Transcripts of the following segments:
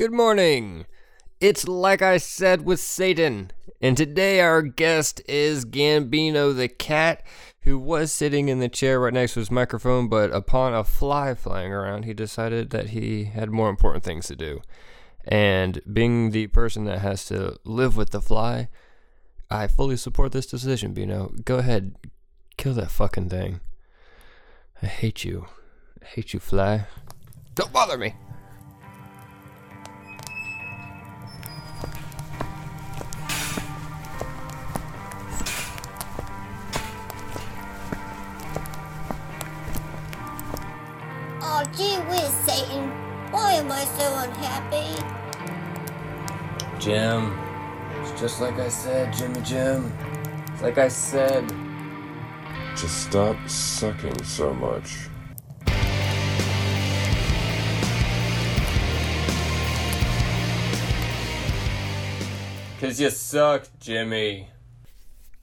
Good morning. It's like I said with Satan. And today our guest is Gambino the cat, who was sitting in the chair right next to his microphone, but upon a fly flying around, he decided that he had more important things to do. And being the person that has to live with the fly, I fully support this decision, Bino. Go ahead, kill that fucking thing. I hate you. I hate you, fly. Don't bother me. Gee whiz, Satan. Why am I so unhappy? Jim. It's just like I said, Jimmy Jim. It's like I said. Just stop sucking so much. Cause you suck, Jimmy.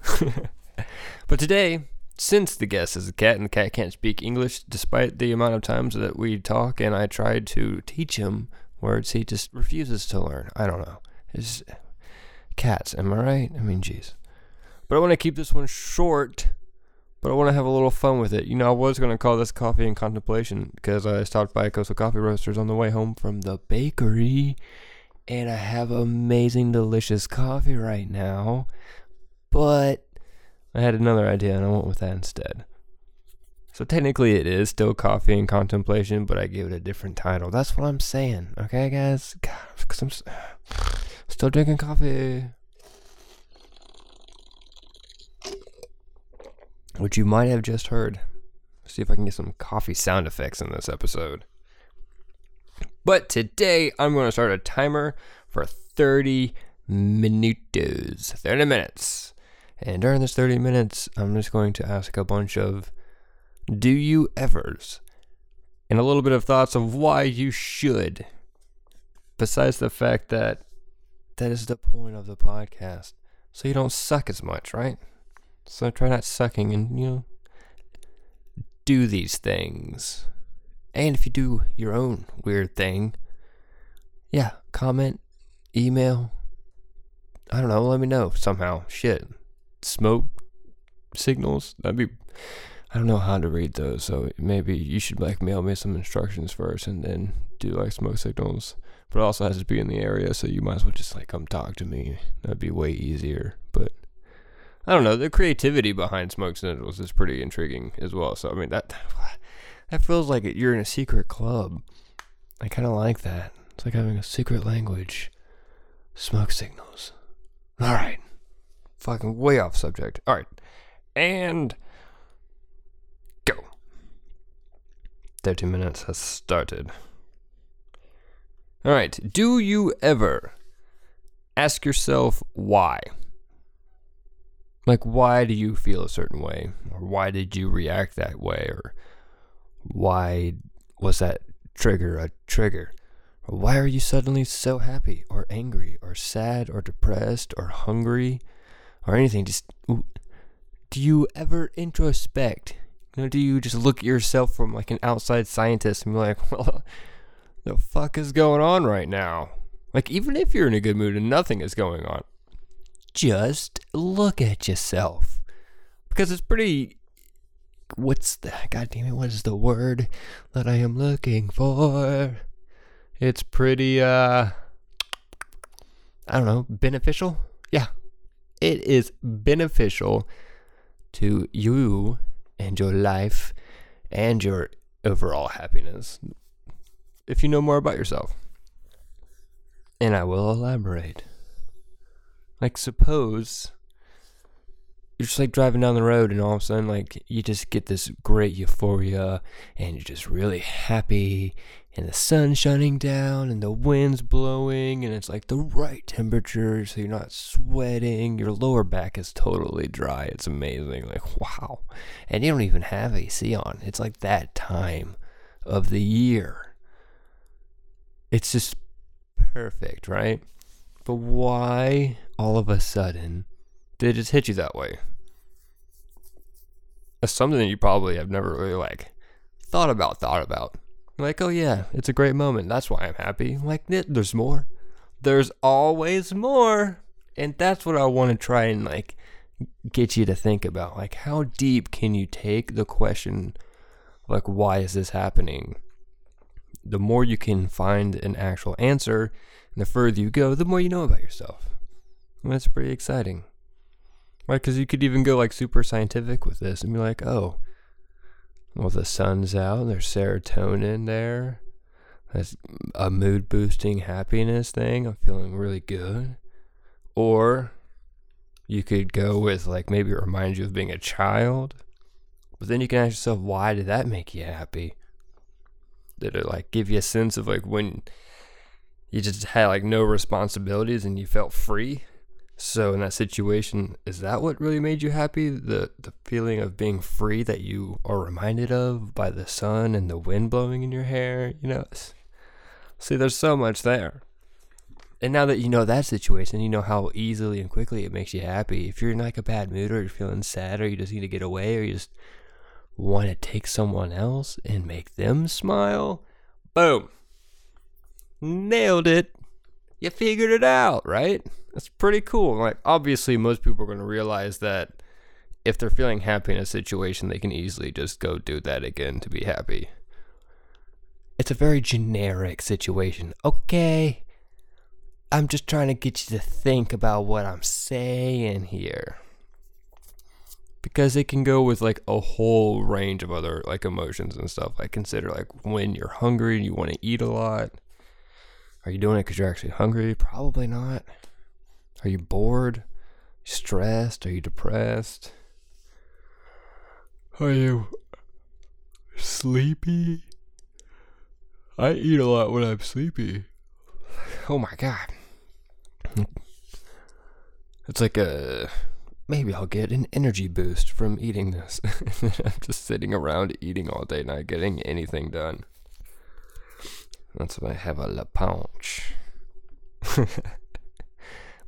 but today, since the guest is a cat and the cat can't speak English, despite the amount of times that we talk and I tried to teach him words, he just refuses to learn. I don't know. It's cats, am I right? I mean, jeez. But I want to keep this one short, but I want to have a little fun with it. You know, I was going to call this Coffee and Contemplation because I stopped by Coastal Coffee Roasters on the way home from the bakery and I have amazing, delicious coffee right now. But I had another idea and I went with that instead. So technically, it is still coffee and contemplation, but I gave it a different title. That's what I'm saying, okay, guys? Because I'm still drinking coffee. Which you might have just heard. See if I can get some coffee sound effects in this episode. But today I'm going to start a timer for 30 minutos, 30 minutes. And during this 30 minutes, I'm just going to ask a bunch of do you evers and a little bit of thoughts of why you should. Besides the fact that that is the point of the podcast. So you don't suck as much, right? So try not sucking and, you know, do these things. And if you do your own weird thing, yeah, comment, email. I don't know, let me know somehow. Shit. Smoke signals. That'd be I don't know how to read those, so maybe you should like mail me some instructions first and then do like smoke signals. But it also has to be in the area, so you might as well just like come talk to me. That'd be way easier. But I don't know, the creativity behind smoke signals is pretty intriguing as well. So I mean that that feels like you're in a secret club. I kind of like that. It's like having a secret language. Smoke signals. All right. Fucking way off subject. All right. And go. 30 minutes has started. All right. Do you ever ask yourself why? Like, why do you feel a certain way? Or why did you react that way? Or why was that trigger a trigger? Or why are you suddenly so happy or angry or sad or depressed or hungry or anything? Just do you ever introspect? You know, do you just look at yourself from like an outside scientist and be like, well, the fuck is going on right now? Like, even if you're in a good mood and nothing is going on, just look at yourself. Because it's pretty what's the god damn it what is the word that i am looking for it's pretty uh i don't know beneficial yeah it is beneficial to you and your life and your overall happiness. If you know more about yourself and i will elaborate. Like suppose you're just like driving down the road and all of a sudden like you just get this great euphoria and you're just really happy and the sun's shining down and the wind's blowing and it's like the right temperature so you're not sweating. Your lower back is totally dry. It's amazing. Like wow. And you don't even have AC on. It's like that time of the year. It's just perfect right? But why all of a sudden did it just hit you that way? That's something that you probably have never really like thought about, thought about. Like, oh yeah, it's a great moment. That's why I'm happy. Like, there's more. There's always more. And that's what I want to try and like get you to think about. Like, how deep can you take the question, like, why is this happening? The more you can find an actual answer, and the further you go, the more you know about yourself. And that's pretty exciting. Right? Because you could even go like super scientific with this and be like, oh, well, the sun's out, there's serotonin there. That's a mood boosting happiness thing. I'm feeling really good. Or you could go with like maybe it reminds you of being a child. But then you can ask yourself, why did that make you happy? Did it like give you a sense of like when you just had like no responsibilities and you felt free? So in that situation, is that what really made you happy? The the feeling of being free that you are reminded of by the sun and the wind blowing in your hair, you know? See, there's so much there. And now that you know that situation, you know how easily and quickly it makes you happy. If you're in like a bad mood or you're feeling sad or you just need to get away or you just want to take someone else and make them smile, boom. Nailed it. You figured it out, right? That's pretty cool. Like obviously most people are going to realize that if they're feeling happy in a situation, they can easily just go do that again to be happy. It's a very generic situation. Okay. I'm just trying to get you to think about what I'm saying here. Because it can go with like a whole range of other like emotions and stuff. I consider like when you're hungry and you want to eat a lot. Are you doing it because you're actually hungry? Probably not. Are you bored? Stressed? Are you depressed? Are you sleepy? I eat a lot when I'm sleepy. Oh my god. It's like a maybe I'll get an energy boost from eating this. I'm just sitting around eating all day, not getting anything done. That's why I have a La Punch.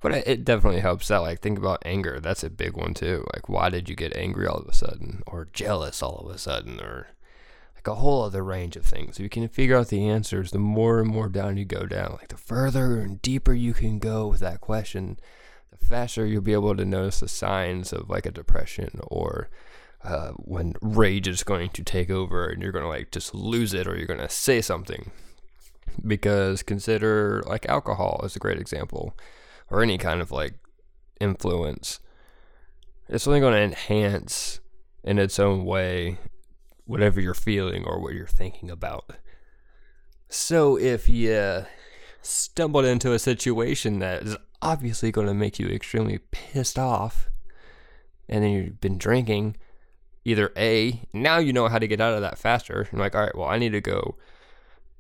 but it, it definitely helps out. Like, think about anger. That's a big one, too. Like, why did you get angry all of a sudden? Or jealous all of a sudden? Or like a whole other range of things. If you can figure out the answers, the more and more down you go down. Like, the further and deeper you can go with that question, the faster you'll be able to notice the signs of like a depression or uh, when rage is going to take over and you're going to like just lose it or you're going to say something because consider like alcohol is a great example or any kind of like influence. It's only going to enhance in its own way whatever you're feeling or what you're thinking about. So if you stumbled into a situation that is obviously going to make you extremely pissed off and then you've been drinking either a now you know how to get out of that faster you're like all right well i need to go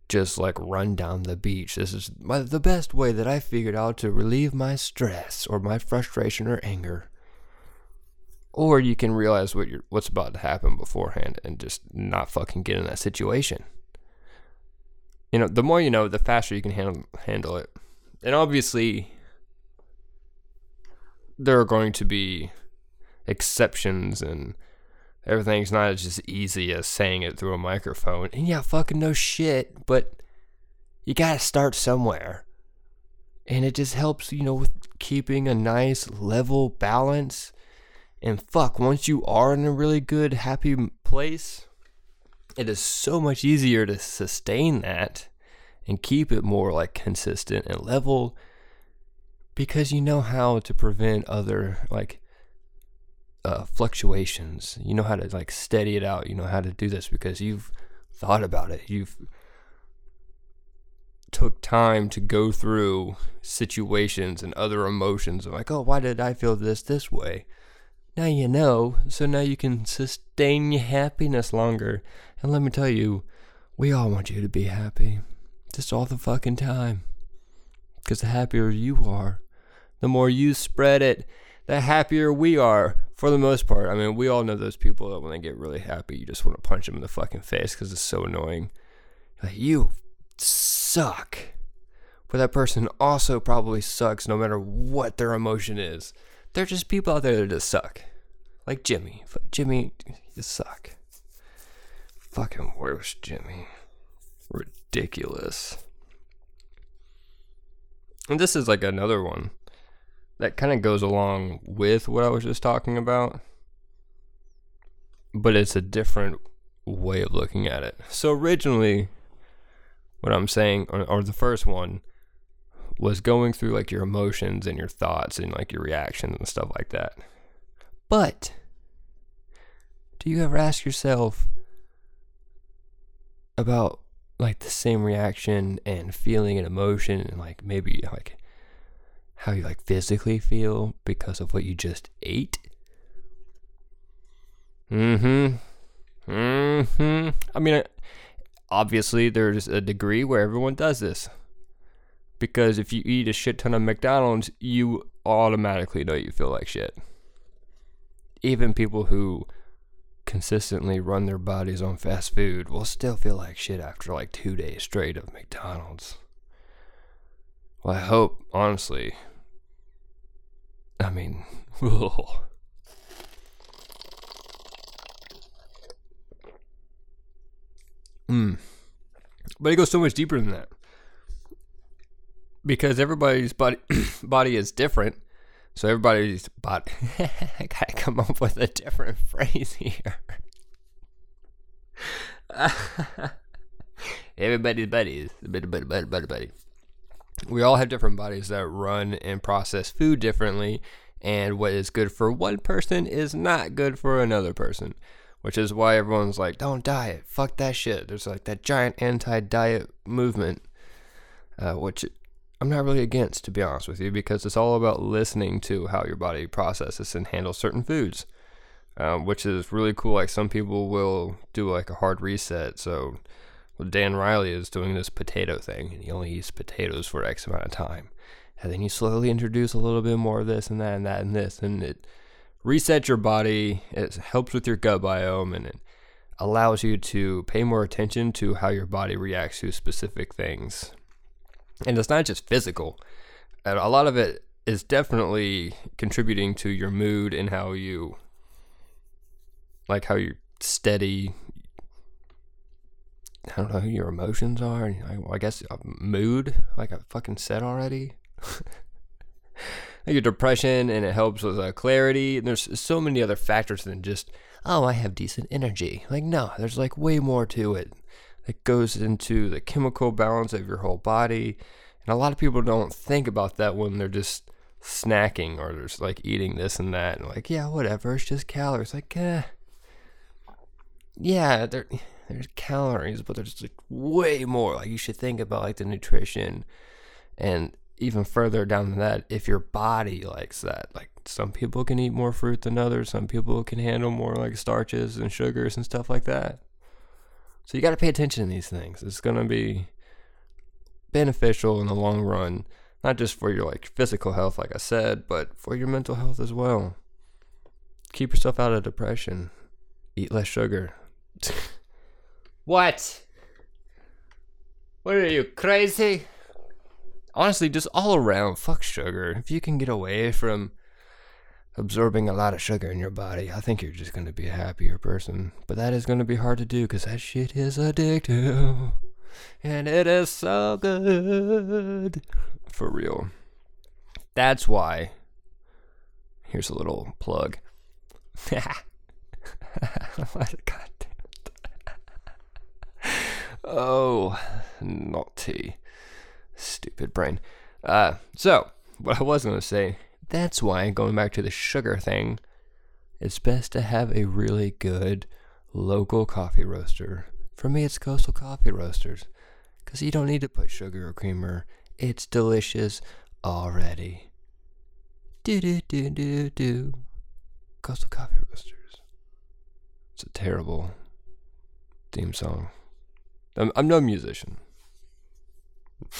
just like run down the beach. This is my, the best way that I figured out to relieve my stress or my frustration or anger. Or you can realize what you're, what's about to happen beforehand and just not fucking get in that situation. You know, the more you know, the faster you can handle handle it. And obviously, there are going to be exceptions and everything's not as just easy as saying it through a microphone. And yeah, fucking no shit, but you gotta start somewhere. And it just helps, you know, with keeping a nice level balance. And fuck, once you are in a really good, happy place, it is so much easier to sustain that and keep it more like consistent and level because you know how to prevent other like uh, fluctuations. You know how to like steady it out. You know how to do this because you've thought about it. You've took time to go through situations and other emotions. of Like, oh, why did I feel this this way? Now you know, so now you can sustain your happiness longer. And let me tell you, we all want you to be happy, just all the fucking time. Because the happier you are, the more you spread it, the happier we are for the most part. I mean, we all know those people that when they get really happy, you just want to punch them in the fucking face because it's so annoying. Like, you suck. But that person also probably sucks no matter what their emotion is. They're just people out there that just suck. Like Jimmy. Jimmy, you suck. Fucking worst, Jimmy. ridiculous. And this is like another one that kind of goes along with what I was just talking about, but it's a different way of looking at it. So, originally, what I'm saying, or, or the first one, was going through like your emotions and your thoughts and like your reactions and stuff like that. But do you ever ask yourself about like the same reaction and feeling and emotion and like maybe like how you like physically feel because of what you just ate? Mm-hmm. Mm-hmm. I mean, obviously there's a degree where everyone does this. Because if you eat a shit ton of McDonald's, you automatically know you feel like shit. Even people who consistently run their bodies on fast food will still feel like shit after like two days straight of McDonald's. Well, I hope, honestly. I mean, ugh. Mm. But it goes so much deeper than that. Because everybody's body body is different. So everybody's body I gotta come up with a different phrase here. everybody's buddies. Buddy, buddy, buddy, buddy, buddy. We all have different bodies that run and process food differently, and what is good for one person is not good for another person which is why everyone's like, don't diet, fuck that shit. There's like that giant anti diet movement, uh, which I'm not really against, to be honest with you, because it's all about listening to how your body processes and handles certain foods, um, which is really cool. Like some people will do like a hard reset. So Dan Riley is doing this potato thing, and he only eats potatoes for X amount of time. And then you slowly introduce a little bit more of this and that and that and this, and it resets your body. It helps with your gut biome and it allows you to pay more attention to how your body reacts to specific things. And it's not just physical, a lot of it is definitely contributing to your mood and how you like how you're steady I don't know who your emotions are. I, guess uh, mood, like I fucking said already. Like your depression and it helps with uh, clarity. And there's so many other factors than just, oh, I have decent energy. Like, no, there's like way more to it. It goes into the chemical balance of your whole body. And a lot of people don't think about that when they're just snacking or just like eating this and that. And like, yeah, whatever, it's just calories. Like, eh. Yeah, there, there's calories, but there's like way more. Like, you should think about like the nutrition and even further down than that, if your body likes that, like some people can eat more fruit than others, some people can handle more like starches and sugars and stuff like that. So you got to pay attention to these things. It's going to be beneficial in the long run, not just for your like physical health, like I said, but for your mental health as well. Keep yourself out of depression. Eat less sugar. what? What are you crazy? honestly, just all around, fuck sugar. If you can get away from absorbing a lot of sugar in your body, I think you're just going to be a happier person. But that is going to be hard to do because that shit is addictive. And it is so good. For real. That's why. Here's a little plug. God oh, naughty. Stupid brain. Uh, so, what I was going to say, that's why, going back to the sugar thing, it's best to have a really good local coffee roaster. For me, it's Coastal Coffee Roasters. Because you don't need to put sugar or creamer. It's delicious already. Do do do do do. Coastal Coffee Roasters. It's a terrible theme song. I'm, I'm no musician.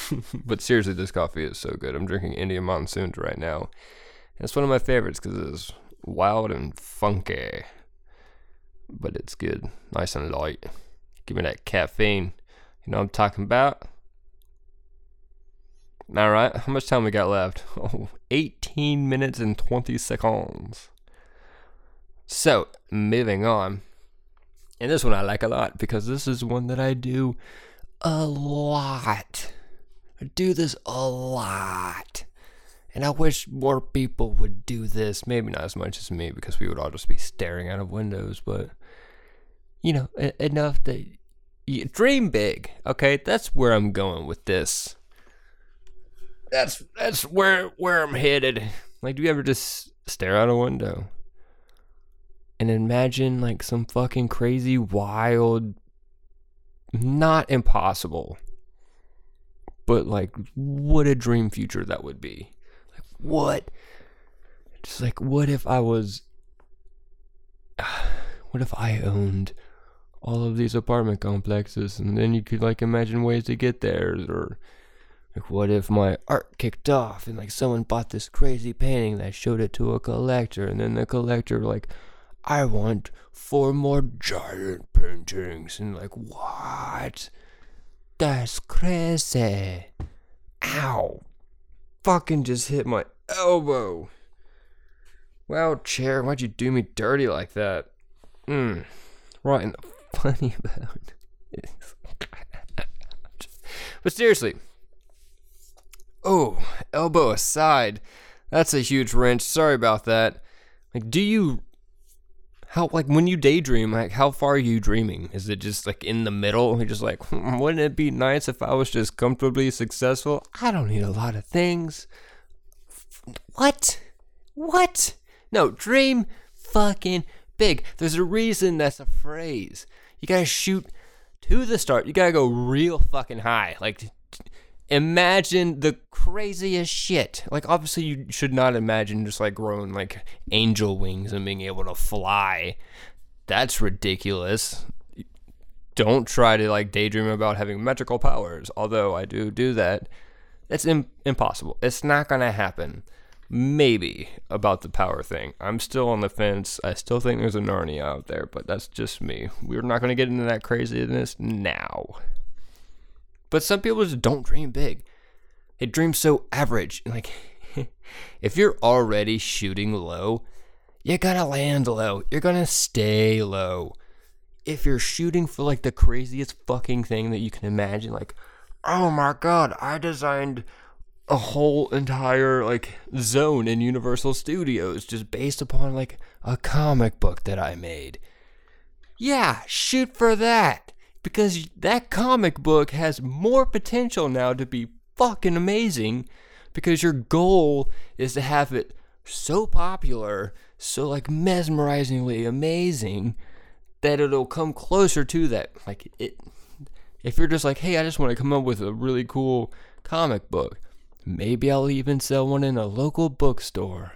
but seriously, this coffee is so good. I'm drinking India Monsoons right now. And it's one of my favorites because it's wild and funky. But it's good. Nice and light. Give me that caffeine. You know what I'm talking about? All right, how much time we got left? Oh, 18 minutes and 20 seconds. So, moving on. And this one I like a lot because this is one that I do a lot. I do this a lot. And I wish more people would do this. Maybe not as much as me because we would all just be staring out of windows, but you know, enough that you dream big. Okay, that's where I'm going with this. That's that's where where I'm headed. Like, do you ever just stare out a window and imagine like some fucking crazy, wild, not impossible, but like what a dream future that would be. Like, what? Just like, what if I was. What if I owned all of these apartment complexes and then you could like imagine ways to get there or like what if my art kicked off and like someone bought this crazy painting that showed it to a collector and then the collector like I want four more giant paintings and like what? That's crazy. Ow. Fucking just hit my elbow. Wow, chair, why'd you do me dirty like that? Mm. Right in the funny bone. but seriously. Oh, elbow aside. That's a huge wrench. Sorry about that. Like, do you how like when you daydream like how far are you dreaming? Is it just like in the middle? You're just like hmm, wouldn't it be nice if i was just comfortably successful? I don't need a lot of things. What? What? No dream fucking big. There's a reason that's a phrase. You gotta shoot to the start. You gotta go real fucking high. Like imagine the craziest shit. Like obviously you should not imagine just like growing like angel wings and being able to fly. That's ridiculous. Don't try to like daydream about having magical powers. Although I do do that. It's Im- impossible. It's not going to happen. Maybe about the power thing. I'm still on the fence. I still think there's a Narnia out there, but that's just me. We're not going to get into that craziness now. But some people just don't dream big. They dream so average. Like, if you're already shooting low, you gotta land low. You're gonna stay low. If you're shooting for like the craziest fucking thing that you can imagine, like, oh my god, I designed a whole entire like zone in Universal Studios just based upon like a comic book that I made. Yeah, shoot for that because that comic book has more potential now to be fucking amazing because your goal is to have it so popular, so like mesmerizingly amazing that it'll come closer to that. Like it if you're just like, "Hey, I just want to come up with a really cool comic book." Maybe I'll even sell one in a local bookstore.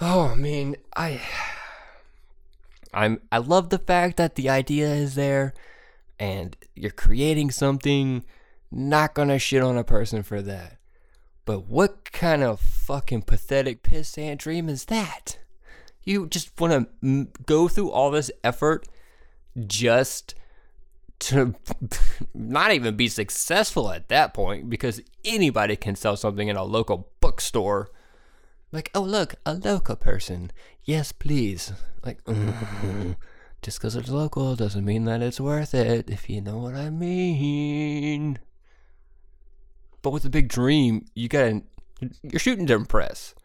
Oh, I mean, I I'm I love the fact that the idea is there and you're creating something not gonna shit on a person for that. But what kind of fucking pathetic pissant dream is that? You just want to m- go through all this effort just to not even be successful at that point because anybody can sell something in a local bookstore. Like, oh, look, a local person. Yes, please. Like, just because it's local doesn't mean that it's worth it, if you know what I mean. But with a big dream, you gotta, you're shooting to impress.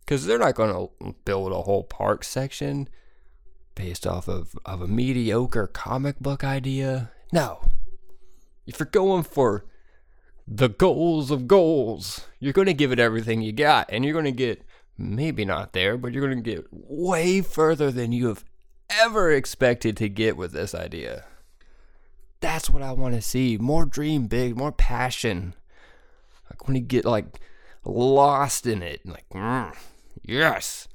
Because they're not gonna build a whole park section based off of, of a mediocre comic book idea. No. If you're going for the goals of goals, you're going to give it everything you got, and you're going to get maybe not there, but you're going to get way further than you have ever expected to get with this idea. That's what I want to see. More dream big, more passion. Like when you get like lost in it, like, mm, yes.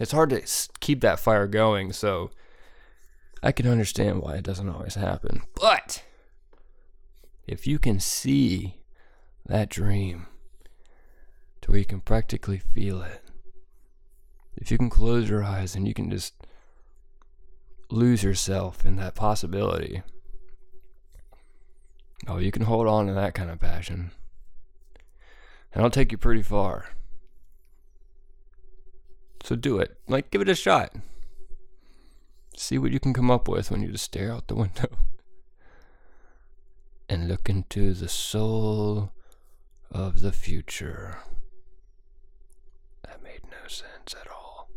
It's hard to keep that fire going, so I can understand why it doesn't always happen. But if you can see that dream to where you can practically feel it, if you can close your eyes and you can just lose yourself in that possibility, oh, you can hold on to that kind of passion. And it'll take you pretty far. So do it. Like, give it a shot. See what you can come up with when you just stare out the window. and look into the soul of the future. That made no sense at all.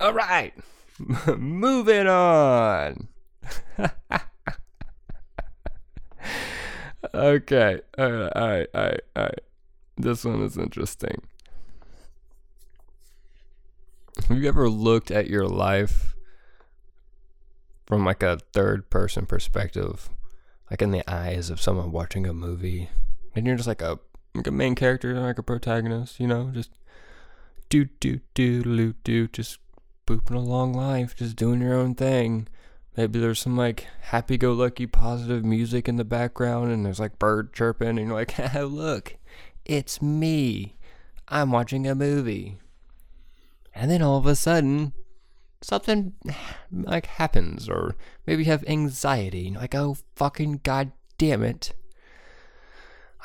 All right, moving on. okay, all right, all right, all right. This one is interesting. Have you ever looked at your life from like a third person perspective, like in the eyes of someone watching a movie, and you're just like a like a main character, like a protagonist, you know, just do do do do do, just booping along life, just doing your own thing. Maybe there's some like happy-go-lucky, positive music in the background, and there's like bird chirping, and you're like, "Oh, look, it's me. I'm watching a movie." And then all of a sudden, something like happens, or maybe you have anxiety. Like, oh, fucking god damn it.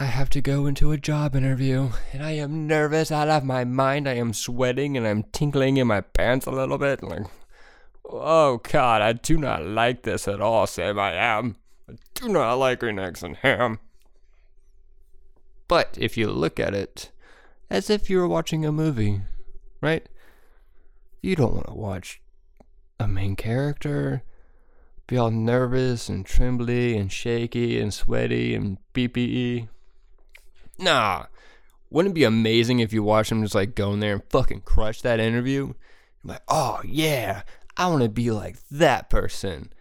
I have to go into a job interview, and I am nervous out of my mind. I am sweating, and I'm tinkling in my pants a little bit. Like, oh god, I do not like this at all, Sam. I am. I do not like green eggs and ham. But if you look at it as if you were watching a movie, right? You don't want to watch a main character be all nervous and trembly and shaky and sweaty and BPE. Nah. Wouldn't it be amazing if you watch him just like go in there and fucking crush that interview? You're like, oh yeah, I want to be like that person.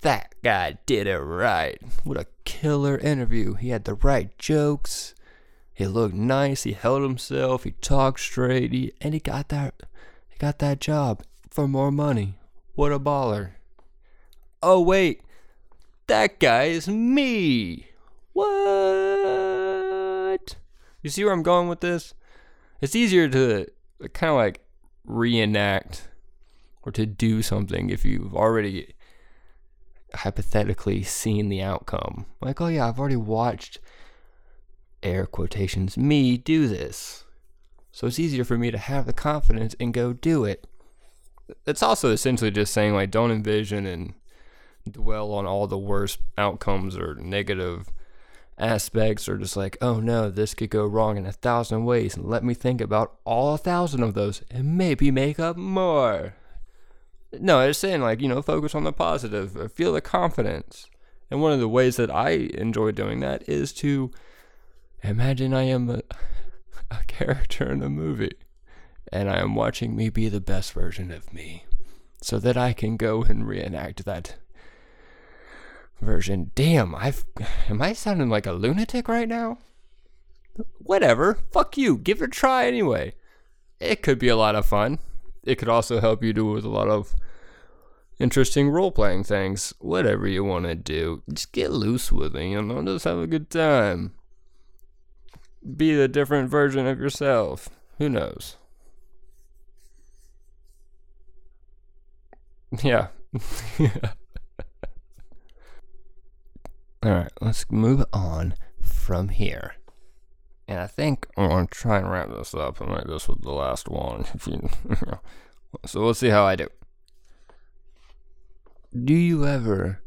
That guy did it right. What a killer interview. He had the right jokes. He looked nice. He held himself. He talked straight. He, and he got that. He got that job for more money. What a baller. Oh wait, that guy is me. What? You see where I'm going with this? It's easier to kind of like reenact or to do something if you've already hypothetically seen the outcome. Like, oh yeah, I've already watched air quotations me do this. So it's easier for me to have the confidence and go do it. It's also essentially just saying like don't envision and dwell on all the worst outcomes or negative aspects or just like, oh no, this could go wrong in a thousand ways and let me think about all a thousand of those and maybe make up more. No, I it's saying like, you know, focus on the positive, or feel the confidence. And one of the ways that I enjoy doing that is to imagine I am a, a character in a movie and I am watching me be the best version of me so that I can go and reenact that version. Damn, I've am I sounding like a lunatic right now? Whatever. Fuck you. Give it a try anyway. It could be a lot of fun. It could also help you do with a lot of interesting role playing things. Whatever you want to do. Just get loose with it, you know, just have a good time. Be a different version of yourself. Who knows? Yeah. All right, let's move on from here. And I think I'm to try and wrap this up and make this the last one. If you, so we'll see how I do. Do you ever?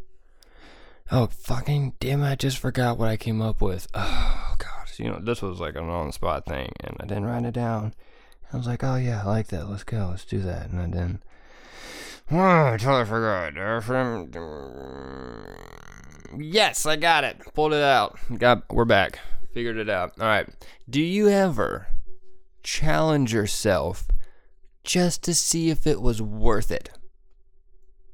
Oh fucking damn! I just forgot what I came up with. Oh god, you know this was like an on-spot thing, and I didn't write it down. I was like, oh yeah, I like that. Let's go. Let's do that. And I didn't. Oh, I totally forgot. Yes, I got it. Pulled it out. Got. We're back. Figured it out. All right. Do you ever challenge yourself just to see if it was worth it?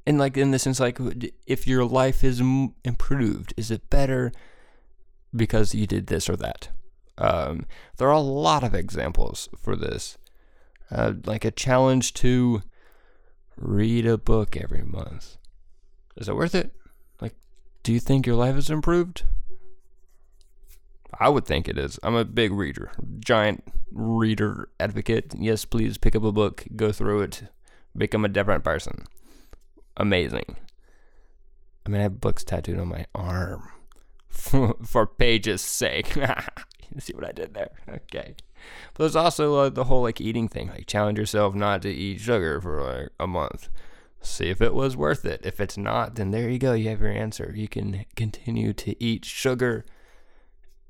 And like in the sense, like if your life is improved, is it better because you did this or that? Um, there are a lot of examples for this. Uh, like a challenge to read a book every month. Is it worth it? Do you think your life has improved? I would think it is. I'm a big reader, giant reader advocate. Yes, please pick up a book, go through it, become a different person. Amazing. I mean, I have books tattooed on my arm for pages' sake. you see what I did there? Okay. But there's also uh, the whole like eating thing. Like challenge yourself not to eat sugar for like a month. See if it was worth it. If it's not, then there you go. You have your answer. You can continue to eat sugar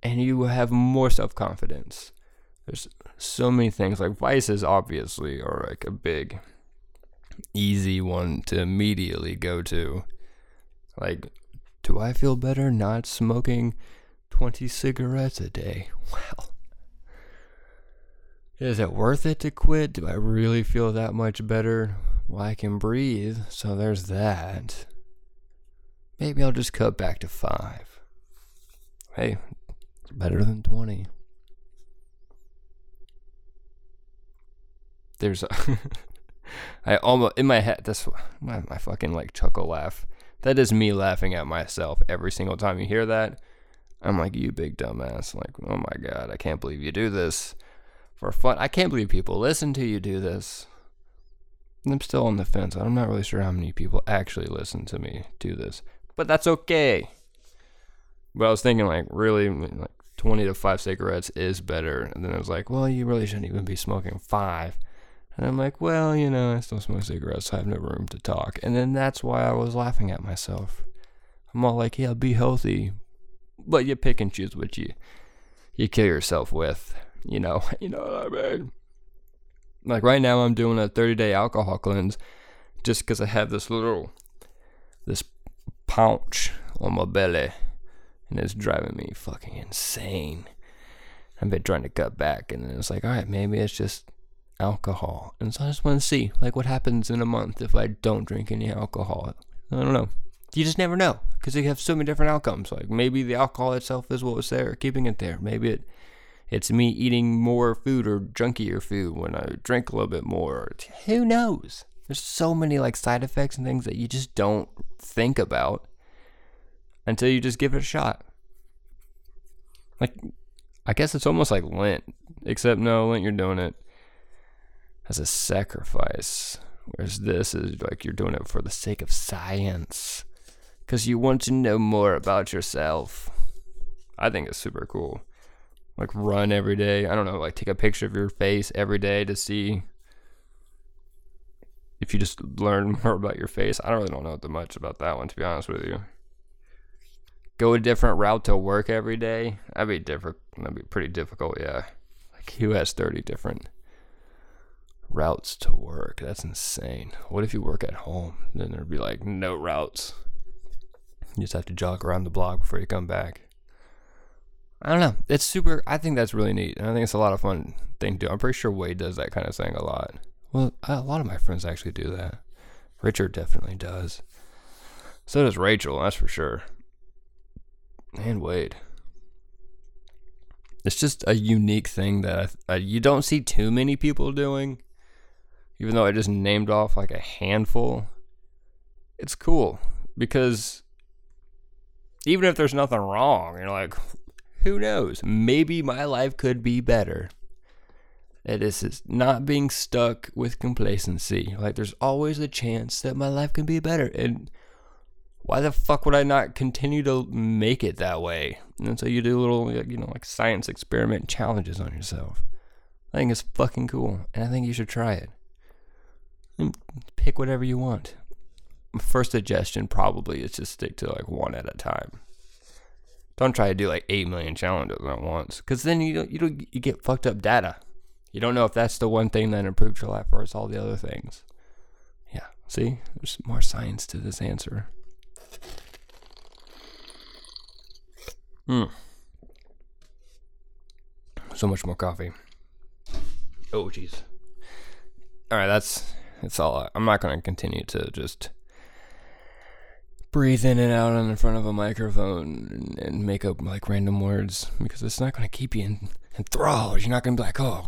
and you will have more self confidence. There's so many things. Like vices, obviously, are like a big, easy one to immediately go to. Like, do I feel better not smoking 20 cigarettes a day? Well, is it worth it to quit? Do I really feel that much better? Well, I can breathe, so there's that. Maybe I'll just cut back to five. Hey, it's better than 20. There's a. I almost, in my head, That's my, my fucking like chuckle laugh. That is me laughing at myself every single time you hear that. I'm like, you big dumbass. Like, oh my god, I can't believe you do this for fun. I can't believe people listen to you do this. I'm still on the fence. I'm not really sure how many people actually listen to me do this, but that's okay. But I was thinking, like, really, like 20 to 5 cigarettes is better. And then I was like, well, you really shouldn't even be smoking five. And I'm like, well, you know, I still smoke cigarettes. So I have no room to talk. And then that's why I was laughing at myself. I'm all like, yeah, be healthy, but you pick and choose what you you kill yourself with. You know, you know what I mean. Like right now, I'm doing a 30 day alcohol cleanse, just because I have this little this pouch on my belly, and it's driving me fucking insane. I've been trying to cut back, and then it's like, all right, maybe it's just alcohol, and so I just want to see like what happens in a month if I don't drink any alcohol. I don't know. You just never know because you have so many different outcomes. Like maybe the alcohol itself is what was there, keeping it there. Maybe it it's me eating more food or junkier food when I drink a little bit more. Who knows? There's so many like side effects and things that you just don't think about until you just give it a shot. Like, I guess it's almost like Lent, except no, Lent, you're doing it as a sacrifice. Whereas this is like you're doing it for the sake of science. Because you want to know more about yourself. I think it's super cool like run every day. I don't know, like take a picture of your face every day to see if you just learn more about your face. I don't really don't know that much about that one to be honest with you. Go a different route to work every day. That'd be different. That'd be pretty difficult. Yeah, like who has thirty different routes to work? That's insane. What if you work at home? Then there'd be like no routes. You just have to jog around the block before you come back. I don't know. It's super. I think that's really neat. And I think it's a lot of fun thing to do. I'm pretty sure Wade does that kind of thing a lot. Well, a lot of my friends actually do that. Richard definitely does. So does Rachel, that's for sure. And Wade. It's just a unique thing that I, you don't see too many people doing. Even though I just named off like a handful. It's cool because even if there's nothing wrong, you're like, who knows? Maybe my life could be better. It is not being stuck with complacency. Like there's always a chance that my life can be better. And why the fuck would I not continue to make it that way? And so you do little, you know, like science experiment challenges on yourself. I think it's fucking cool, and I think you should try it. And pick whatever you want. First suggestion probably is just stick to like one at a time. Don't try to do like eight million challenges at once, because then you don't, you don't you get fucked up data. You don't know if that's the one thing that improved your life versus all the other things. Yeah, see, there's more science to this answer. Hmm. So much more coffee. Oh, jeez. All right, that's that's all. I'm not going to continue to just breathe in and out in front of a microphone and, and make up like random words because it's not going to keep you in, enthralled. You're not going to be like, oh,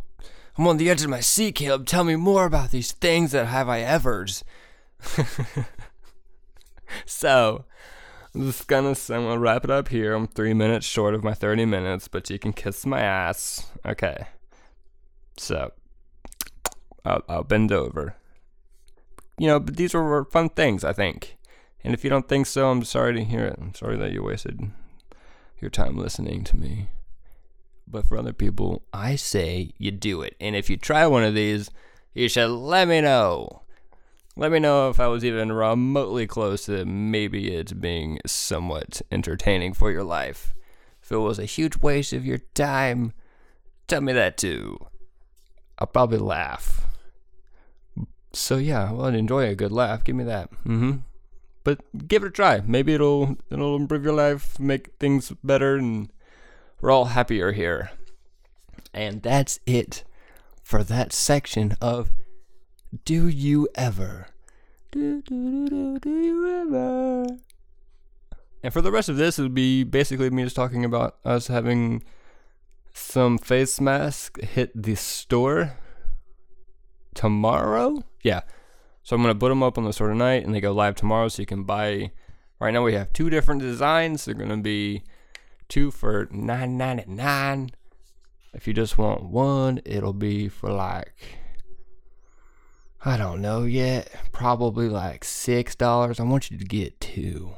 I'm on the edge of my seat, Caleb. Tell me more about these things that have I ever's. so, I'm just gonna, I'm gonna wrap it up here. I'm three minutes short of my 30 minutes, but you can kiss my ass. Okay. So, I'll, I'll bend over. You know, but these were fun things, I think. And if you don't think so, I'm sorry to hear it. I'm sorry that you wasted your time listening to me. But for other people, I say you do it. And if you try one of these, you should let me know. Let me know if I was even remotely close to maybe it being somewhat entertaining for your life. If it was a huge waste of your time, tell me that too. I'll probably laugh. So yeah, well, enjoy a good laugh. Give me that. Mm-hmm. But give it a try. Maybe it'll it'll improve your life, make things better, and we're all happier here. And that's it for that section of Do You Ever? Do, do, do, do, do you ever? And for the rest of this, it'll be basically me just talking about us having some face masks hit the store tomorrow. Yeah. So I'm going to put them up on the store tonight and they go live tomorrow so you can buy. Right now we have two different designs. They're going to be two for $9.99. If you just want one, it'll be for like I don't know yet. Probably like six dollars. I want you to get two.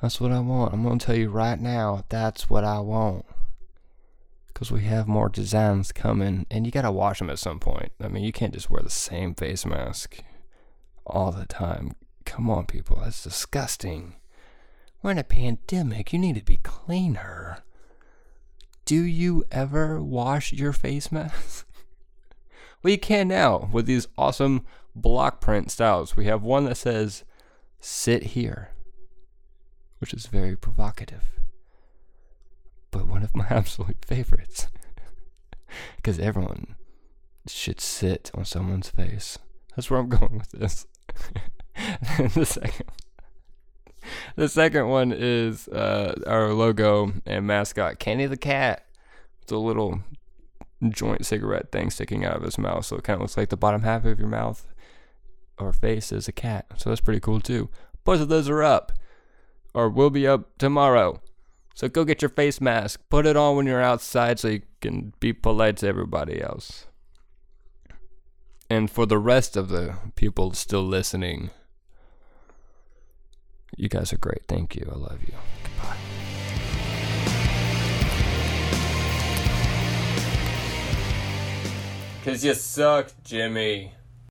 That's what I want. I'm gonna tell you right now. That's what I want. Cause we have more designs coming, and you gotta wash them at some point. I mean, you can't just wear the same face mask all the time. Come on, people. That's disgusting. We're in a pandemic. You need to be cleaner. Do you ever wash your face mask? well, you can now with these awesome block print styles. We have one that says, sit here, which is very provocative, but one of my absolute favorites. Because everyone should sit on someone's face. That's where I'm going with this. the second the second one is uh, our logo and mascot, Kenny the cat. It's a little joint cigarette thing sticking out of his mouth, so it kind of looks like the bottom half of your mouth or face is a cat. So that's pretty cool too. Both of those are up, or will be up tomorrow. So go get your face mask. Put it on when you're outside so you can be polite to everybody else. And for the rest of the people still listening, you guys are great. Thank you. I love you. Goodbye. Cause you suck, Jimmy.